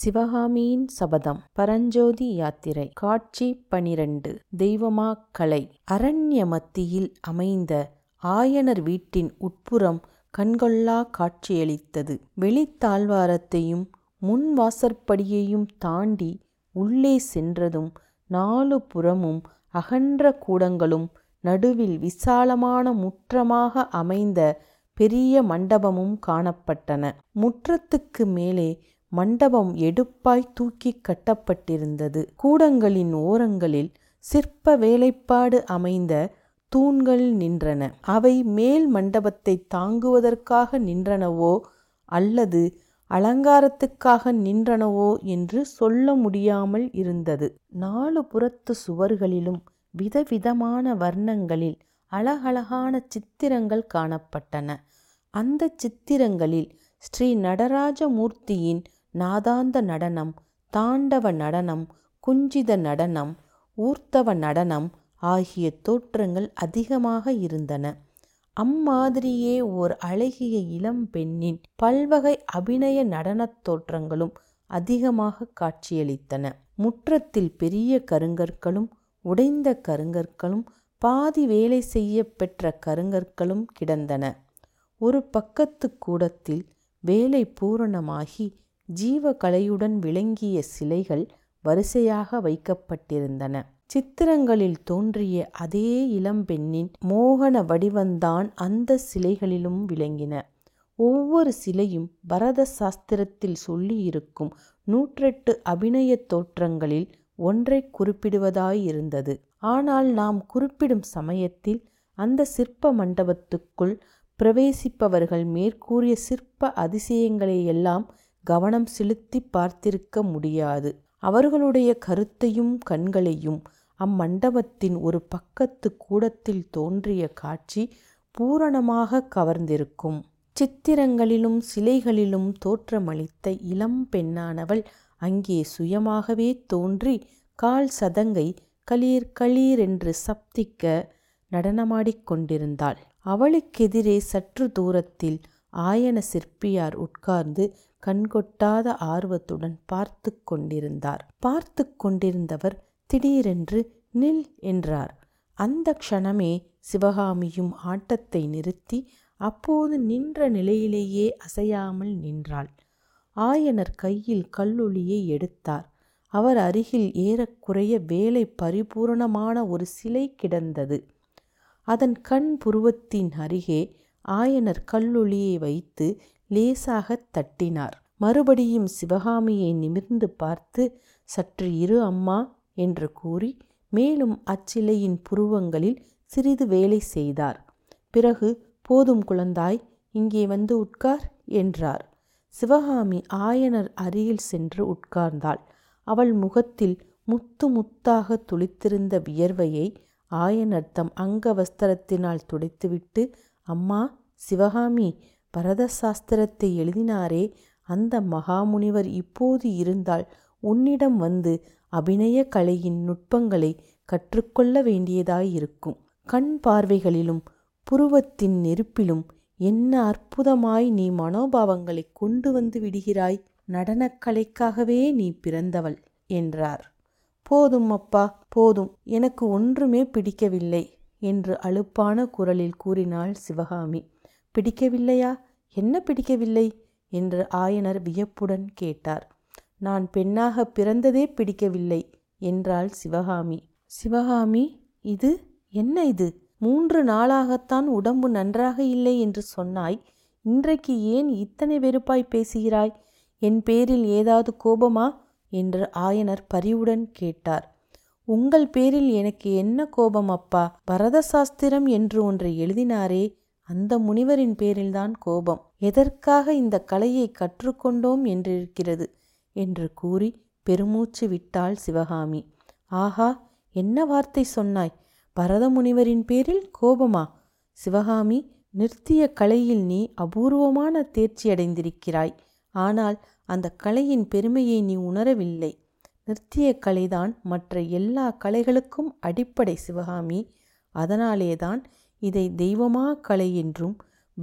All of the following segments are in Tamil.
சிவகாமியின் சபதம். பரஞ்சோதி யாத்திரை. காட்சி பனிரண்டு. தெய்வமா கலை. அரண்ய மத்தியில் அமைந்த ஆயனர் வீட்டின் உட்புறம் கண்கொள்ளா காட்சியளித்தது. வெளித்தாழ்வாரத்தையும் முன் வாசற்படியையும் தாண்டி உள்ளே சென்றதும் நாலு புறமும் அகன்ற கூடங்களும் நடுவில் விசாலமான முற்றமாக அமைந்த பெரிய மண்டபமும் காணப்பட்டன. முற்றத்துக்கு மேலே மண்டபம் எடுப்பாய் தூக்கி கட்டப்பட்டிருந்தது. கூடங்களின் ஓரங்களில் சிற்ப வேலைப்பாடு அமைந்த தூண்கள் நின்றன. அவை மேல் மண்டபத்தை தாங்குவதற்காக நின்றனவோ அல்லது அலங்காரத்துக்காக நின்றனவோ என்று சொல்ல முடியாமல் இருந்தது. நாலு புறத்து சுவர்களிலும் விதவிதமான வர்ணங்களில் அழகழகான சித்திரங்கள் காணப்பட்டன. அந்த சித்திரங்களில் ஸ்ரீ நடராஜமூர்த்தியின் நாதாந்த நடனம் தாண்டவ நடனம் குஞ்சித நடனம் ஊர்த்தவ நடனம் ஆகிய தோற்றங்கள் அதிகமாக இருந்தன. அம்மாதிரியே ஓர் அழகிய இளம் பெண்ணின் பல்வகை அபிநய நடனத் தோற்றங்களும் அதிகமாக காட்சியளித்தன. முற்றத்தில் பெரிய கருங்கற்களும் உடைந்த கருங்கற்களும் பாதி வேலை செய்ய பெற்ற கருங்கற்களும் கிடந்தன. ஒரு பக்கத்து கூடத்தில் வேலை பூரணமாகி ஜீவகலையுடன் விளங்கிய சிலைகள் வரிசையாக வைக்கப்பட்டிருந்தன. சித்திரங்களில் தோன்றிய அதே இளம்பெண்ணின் மோகன வடிவந்தான் அந்த சிலைகளிலும் விளங்கின. ஒவ்வொரு சிலையும் பரத சாஸ்திரத்தில் சொல்லியிருக்கும் நூற்றெட்டு அபிநய தோற்றங்களில் ஒன்றை குறிப்பிடுவதாயிருந்தது ஆனால் நாம் குறிப்பிடும் சமயத்தில் அந்த சிற்ப மண்டபத்துக்குள் பிரவேசிப்பவர்கள் மேற்கூறிய சிற்ப அதிசயங்களையெல்லாம் கவனம் செலுத்தி பார்த்திருக்க முடியாது. அவர்களுடைய கருத்தையும் கண்களையும் அம்மண்டபத்தின் ஒரு பக்கத்து கூடத்தில் தோன்றிய காட்சி பூரணமாக கவர்ந்திருக்கும். சித்திரங்களிலும் சிலைகளிலும் தோற்றமளித்த இளம் பெண்ணானவள் அங்கே சுயமாகவே தோன்றி கால் சதங்கை களீர் களீர் என்று சப்திக்க நடனமாடிக் கொண்டிருந்தாள். அவளுக்கெதிரே சற்று தூரத்தில் ஆயன சிற்பியார் உட்கார்ந்து கண்கொட்டாத ஆர்வத்துடன் பார்த்து கொண்டிருந்தார். பார்த்து கொண்டிருந்தவர் திடீரென்று நில் என்றார். அந்த க்ஷணமே சிவகாமியும் ஆட்டத்தை நிறுத்தி அப்போது நின்ற நிலையிலேயே அசையாமல் நின்றாள். ஆயனர் கையில் கல்லொளியை எடுத்தார். அவர் அருகில் ஏறக்குறைய வேலை பரிபூரணமான ஒரு சிலை கிடந்தது. அதன் கண் புருவத்தின் அருகே ஆயனர் கல்லொளியை வைத்து லேசாகத் தட்டினார். மறுபடியும் சிவகாமியை நிமிர்ந்து பார்த்து சற்று இரு அம்மா என்று கூறி மேலும் அச்சிலையின் புருவங்களில் சிறிது வேலை செய்தார். பிறகு போதும் குழந்தாய் இங்கே வந்து உட்கார் என்றார். சிவகாமி ஆயனர் அருகில் சென்று உட்கார்ந்தாள். அவள் முகத்தில் முத்து முத்தாக துளித்திருந்த வியர்வையை ஆயனர் தம் அங்க வஸ்திரத்தினால் துடைத்துவிட்டு அம்மா சிவகாமி பரத சாஸ்திரத்தை எழுதினாரே அந்த மகாமுனிவர் இப்போது இருந்தால் உன்னிடம் வந்து அபிநய கலையின் நுட்பங்களை கற்றுக்கொள்ள வேண்டியதாயிருக்கும். கண் பார்வைகளிலும் புருவத்தின் நெருப்பிலும் என்ன அற்புதமாய் நீ மனோபாவங்களை கொண்டு வந்து விடுகிறாய்? நடனக்கலைக்காகவே நீ பிறந்தவள் என்றார். போதும் அப்பா போதும். எனக்கு ஒன்றுமே பிடிக்கவில்லை என்று அலுப்பான குரலில் கூறினாள் சிவகாமி. பிடிக்கவில்லையா? என்ன பிடிக்கவில்லை? என்று ஆயனர் வியப்புடன் கேட்டார். நான் பெண்ணாக பிறந்ததே பிடிக்கவில்லை என்றாள் சிவகாமி. சிவகாமி இது என்ன இது? மூன்று நாளாகத்தான் உடம்பு நன்றாக இல்லை என்று சொன்னாய். இன்றைக்கு ஏன் இத்தனை வெறுப்பாய் பேசுகிறாய்? என் பேரில் ஏதாவது கோபமா? என்று ஆயனர் பரிவுடன் கேட்டார். உங்கள் பேரில் எனக்கு என்ன கோபம் அப்பா? பரத சாஸ்திரம் என்று ஒன்றை எழுதினாரே அந்த முனிவரின் பேரில்தான் கோபம். எதற்காக இந்த கலையை கற்றுக்கொண்டோம் என்றிருக்கிறது? என்று கூறி பெருமூச்சு விட்டாள் சிவகாமி. ஆஹா என்ன வார்த்தை சொன்னாய்? பரத முனிவரின் பேரில் கோபமா? சிவகாமி நிறுத்திய கலையில் நீ அபூர்வமான தேர்ச்சியடைந்திருக்கிறாய். ஆனால் அந்த கலையின் பெருமையை நீ உணரவில்லை. நிறுத்திய கலைதான் மற்ற எல்லா கலைகளுக்கும் அடிப்படை சிவகாமி. அதனாலேதான் இதை தெய்வமா கலை என்றும்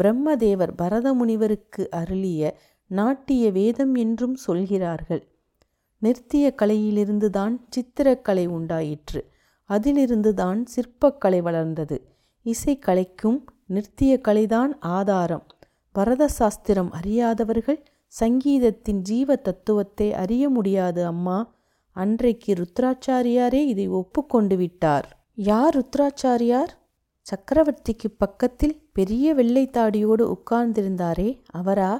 பிரம்மதேவர் பரத முனிவருக்கு அருளிய நாட்டிய வேதம் என்றும் சொல்கிறார்கள். நிறுத்திய கலையிலிருந்துதான் சித்திரக்கலை உண்டாயிற்று. அதிலிருந்துதான் சிற்பக்கலை வளர்ந்தது. இசைக்கலைக்கும் நிறுத்திய கலைதான் ஆதாரம். பரத சாஸ்திரம் அறியாதவர்கள் சங்கீதத்தின் ஜீவ தத்துவத்தை அறிய முடியாது அம்மா. அன்றைக்கு ருத்ராச்சாரியாரே இதை ஒப்புக்கொண்டு விட்டார். யார் ருத்ராச்சாரியார்? சக்கரவர்த்திக்கு பக்கத்தில் பெரிய வெள்ளைத்தாடியோடு உட்கார்ந்திருந்தாரே அவரா?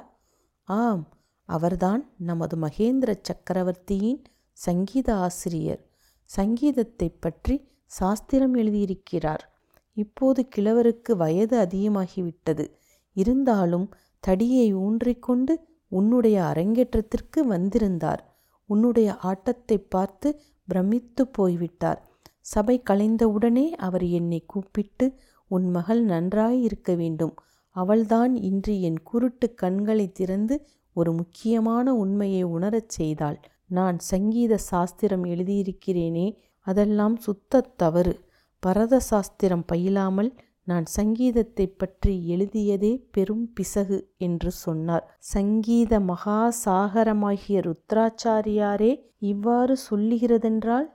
ஆம் அவர்தான் நமது மகேந்திர சக்கரவர்த்தியின் சங்கீத ஆசிரியர். சங்கீதத்தை பற்றி சாஸ்திரம் எழுதியிருக்கிறார். இப்போது கிழவருக்கு வயது அதிகமாகிவிட்டது. இருந்தாலும் தடியை ஊன்றிக்கொண்டு உன்னுடைய அரங்கேற்றத்திற்கு வந்திருந்தார். உன்னுடைய ஆட்டத்தை பார்த்து பிரமித்து போய்விட்டார். சபை கலைந்தவுடனே அவர் என்னை கூப்பிட்டு உன் மகள் நன்றாயிருக்க வேண்டும். அவள்தான் இன்று என் குருட்டு கண்களை திறந்து ஒரு முக்கியமான உண்மையை உணரச் செய்தாள். நான் சங்கீத சாஸ்திரம் எழுதியிருக்கிறேனே அதெல்லாம் சுத்த தவறு. பரத சாஸ்திரம் பயிலாமல் நான் சங்கீதத்தை பற்றி எழுதியதே பெரும் பிசகு என்று சொன்னார். சங்கீத மகா சாகரமாகிய ருத்ராச்சாரியாரே இவ்வாறு சொல்லுகிறதென்றால்?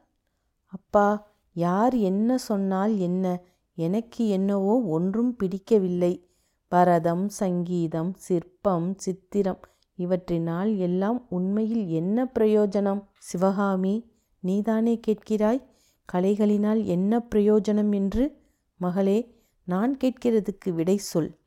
அப்பா யார் என்ன சொன்னால் என்ன? எனக்கு என்னவோ ஒன்றும் பிடிக்கவில்லை. பரதம் சங்கீதம் சிற்பம் சித்திரம் இவற்றினால் எல்லாம் உண்மையில் என்ன பிரயோஜனம்? சிவகாமி நீதானே கேட்கிறாய்? கலைகளினால் என்ன பிரயோஜனம் என்று? மகளே நான் கேட்கிறதுக்கு விடை சொல்.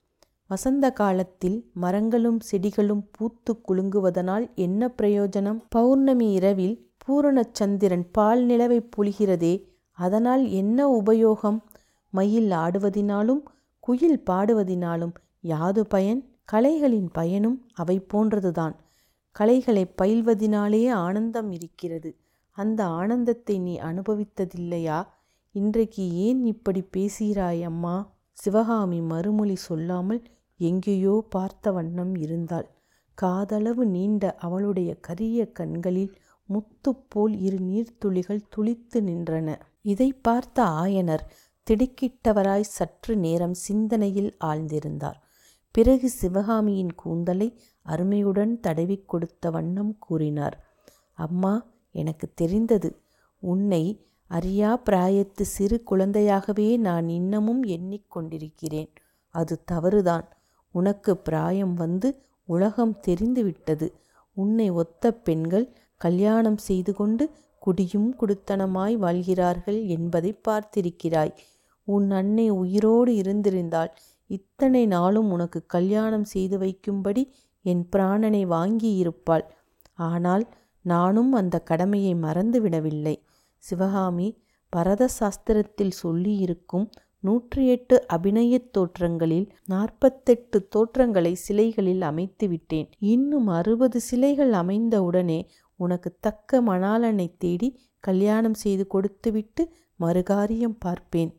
வசந்த காலத்தில் மரங்களும் செடிகளும் பூத்து குலுங்குவதனால் என்ன பிரயோஜனம்? பௌர்ணமி இரவில் பூரணச்சந்திரன் பால் நிலவை பொழிகிறதே. அதனால் என்ன உபயோகம்? மயில் ஆடுவதினாலும் குயில் பாடுவதினாலும் யாது பயன்? கலைகளின் பயனும் அவை போன்றதுதான். கலைகளை பயில்வதினாலே ஆனந்தம் இருக்கிறது. அந்த ஆனந்தத்தை நீ அனுபவித்ததில்லையா? இன்றைக்கு ஏன் இப்படி பேசுகிறாய் அம்மா? சிவகாமி மறுமொழி சொல்லாமல் எங்கேயோ பார்த்த வண்ணம் இருந்தாள். காதளவு நீண்ட அவளுடைய கரிய கண்களில் முத்துப்போல் இரு நீர்த்துளிகள் துளித்து நின்றன. இதை பார்த்த ஆயனர் திடுக்கிட்டவராய் சற்று நேரம் சிந்தனையில் ஆழ்ந்திருந்தார். பிறகு சிவகாமியின் கூந்தலை அருமையுடன் தடவி கொடுத்த வண்ணம் கூறினார் அம்மா எனக்கு தெரிந்தது. உன்னை அறியா பிராயத்து சிறு குழந்தையாகவே நான் இன்னமும் எண்ணிக்கொண்டிருக்கிறேன் அது தவறுதான். உனக்கு பிராயம் வந்து உலகம் தெரிந்துவிட்டது. உன்னை ஒத்த பெண்கள் கல்யாணம் செய்து கொண்டு குடியும் குடுத்தனமாய் வாழ்கிறார்கள் என்பதை பார்த்திருக்கிறாய். உன் அன்னை உயிரோடு இருந்திருந்தால் இத்தனை நாளும் உனக்கு கல்யாணம் செய்து வைக்கும்படி என் பிராணனை வாங்கியிருப்பாள். ஆனால் நானும் அந்த கடமையை மறந்துவிடவில்லை. சிவகாமி பரத சாஸ்திரத்தில் சொல்லியிருக்கும் நூற்றி எட்டு அபிநயத் தோற்றங்களில் நாற்பத்தெட்டு தோற்றங்களை சிலைகளில் அமைத்து விட்டேன் இன்னும் அறுபது சிலைகள் அமைந்தவுடனே உனக்கு தக்க மணாளனை தேடி கல்யாணம் செய்து கொடுத்துவிட்டு மறுகாரியம் பார்ப்பேன்.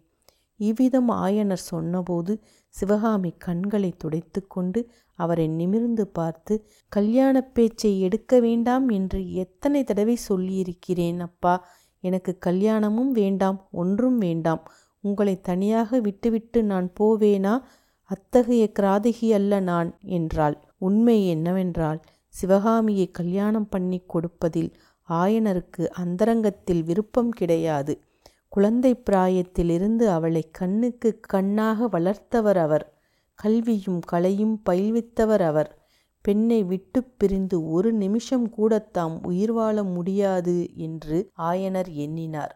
இவ்விதம் ஆயனர் சொன்னபோது சிவகாமி கண்களை துடைத்து கொண்டு அவரை நிமிர்ந்து பார்த்து கல்யாண பேச்சை எடுக்க வேண்டாம் என்று எத்தனை தடவை சொல்லியிருக்கிறேன் அப்பா. எனக்கு கல்யாணமும் வேண்டாம் ஒன்றும் வேண்டாம். உங்களை தனியாக விட்டுவிட்டு நான் போவேனா? அத்தகைய கிராதகி அல்ல நான் என்றாள். உண்மை என்னவென்றால் சிவகாமியை கல்யாணம் பண்ணி கொடுப்பதில் ஆயனருக்கு அந்தரங்கத்தில் விருப்பம் கிடையாது. குழந்தை பிராயத்திலிருந்து அவளை கண்ணுக்கு கண்ணாக வளர்த்தவர் அவர். கல்வியும் கலையும் பயில்வித்தவர் அவர். பெண்ணை விட்டு பிரிந்து ஒரு நிமிஷம் கூட தாம் உயிர் வாழ முடியாது என்று ஆயனர் எண்ணினார்.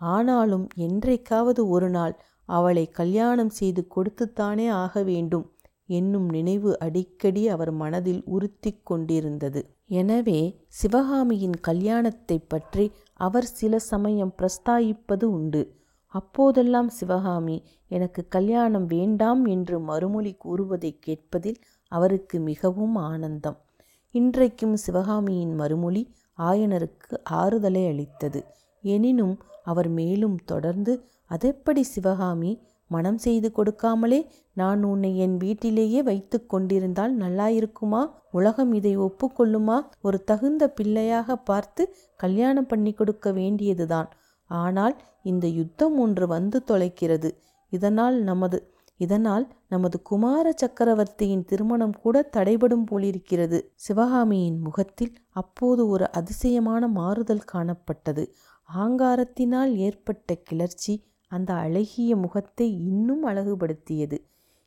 ஆனாலும் என்றைக்காவது ஒரு நாள் அவளை கல்யாணம் செய்து கொடுத்துத்தானே ஆக வேண்டும். என்னும் நினைவு அடிக்கடி அவர் மனதில் உறுத்தி கொண்டிருந்தது. எனவே சிவகாமியின் கல்யாணத்தை பற்றி அவர் சில சமயம் பிரஸ்தாயிப்பது உண்டு. அப்போதெல்லாம் சிவகாமி எனக்கு கல்யாணம் வேண்டாம் என்று மறுமொழி கூறுவதை கேட்பதில் அவருக்கு மிகவும் ஆனந்தம். இன்றைக்கும் சிவகாமியின் மறுமொழி ஆயனருக்கு ஆறுதலை அளித்தது. எனினும் அவர் மேலும் தொடர்ந்து அதெப்படி சிவகாமி மனம் செய்து கொடுக்காமலே நான் உன்னை என் வீட்டிலேயே வைத்து கொண்டிருந்தால் நல்லாயிருக்குமா? உலகம் இதை ஒப்புக்கொள்ளுமா? ஒரு தகுந்த பிள்ளையாக பார்த்து கல்யாணம் பண்ணி கொடுக்க வேண்டியதுதான். ஆனால் இந்த யுத்தம் ஒன்று வந்து தொலைக்கிறது. இதனால் நமது இதனால் நமது குமார சக்கரவர்த்தியின் திருமணம் கூட தடைபடும் போலிருக்கிறது. சிவகாமியின் முகத்தில் அப்போது ஒரு அதிசயமான மாறுதல் காணப்பட்டது. ஆங்காரத்தினால் ஏற்பட்ட கிளர்ச்சி அந்த அழகிய முகத்தை இன்னும் அழகுபடுத்தியது.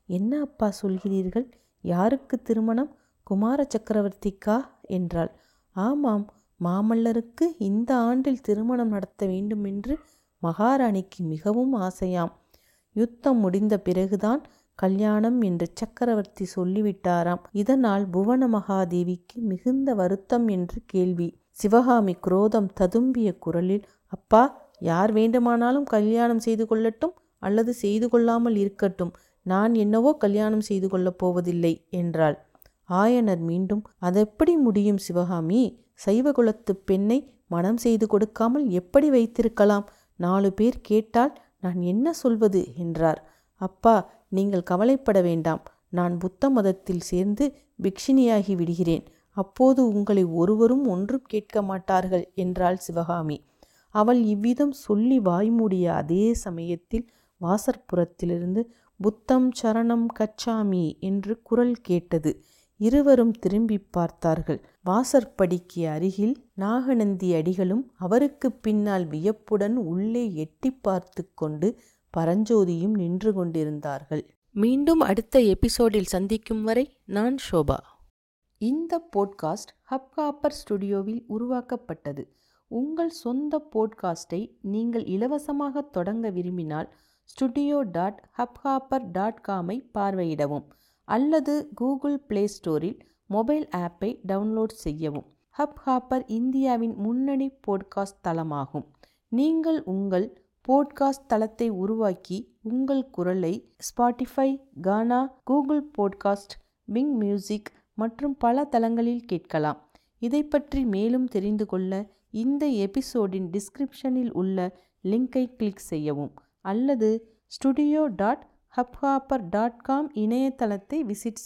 என்ன அப்பா சொல்கிறீர்கள்? யாருக்கு திருமணம்? குமார சக்கரவர்த்திக்கா? என்றாள். ஆமாம் மாமல்லருக்கு இந்த ஆண்டில் திருமணம் நடத்த வேண்டுமென்று மகாராணிக்கு மிகவும் ஆசையாம். யுத்தம் முடிந்த பிறகுதான் கல்யாணம் என்று சக்கரவர்த்தி சொல்லிவிட்டாராம். இதனால் புவன மகாதேவிக்கு மிகுந்த வருத்தம் என்று கேள்வி. சிவகாமி குரோதம் ததும்பிய குரலில் அப்பா யார் வேண்டுமானாலும் கல்யாணம் செய்து கொள்ளட்டும் அல்லது செய்து கொள்ளாமல் இருக்கட்டும். நான் என்னவோ கல்யாணம் செய்து கொள்ளப் போவதில்லை என்றாள். ஆயனர் மீண்டும் அதெப்படி முடியும் சிவகாமி? சைவகுலத்து பெண்ணை மனம் செய்து கொடுக்காமல் எப்படி வைத்திருக்கலாம்? நாலு பேர் கேட்டால் நான் என்ன சொல்வது? என்றார். அப்பா நீங்கள் கவலைப்பட வேண்டாம். நான் புத்த மதத்தில் சேர்ந்து பிக்ஷினியாகி விடுகிறேன். அப்போது உங்களை ஒருவரும் ஒன்றும் கேட்க மாட்டார்கள் என்றாள் சிவகாமி. அவள் இவ்விதம் சொல்லி வாய்மூடிய அதே சமயத்தில் வாசற்புறத்திலிருந்து புத்தம் சரணம் கச்சாமி என்று குரல் கேட்டது. இருவரும் திரும்பி பார்த்தார்கள். வாசற்படிக்கு அருகில் நாகநந்தி அடிகளும் அவருக்கு பின்னால் வியப்புடன் உள்ளே எட்டி பார்த்து கொண்டு பரஞ்சோதியும் நின்று கொண்டிருந்தார்கள். மீண்டும் அடுத்த எபிசோடில் சந்திக்கும் வரை நான் ஷோபா. இந்த போட்காஸ்ட் ஹப்காப்பர் ஸ்டுடியோவில் உருவாக்கப்பட்டது. உங்கள் சொந்த போட்காஸ்டை நீங்கள் இலவசமாக தொடங்க விரும்பினால் ஸ்டுடியோ டாட் ஹப்ஹாப்பர் டாட் காமை பார்வையிடவும் அல்லது கூகுள் பிளே ஸ்டோரில் மொபைல் ஆப்பை டவுன்லோட் செய்யவும். ஹப்ஹாப்பர் இந்தியாவின் முன்னணி போட்காஸ்ட் தளமாகும். நீங்கள் உங்கள் போட்காஸ்ட் தளத்தை உருவாக்கி உங்கள் குரலை Spotify Gaana Google podcast Bing music மற்றும் பல தளங்களில் கேட்கலாம். இதை பற்றி மேலும் தெரிந்து கொள்ள இந்த எபிசோடின் டிஸ்கிரிப்ஷனில் உள்ள லிங்கை கிளிக் செய்யவும் அல்லது studio dot Hubhopper dot com இணையதளத்தை விசிட்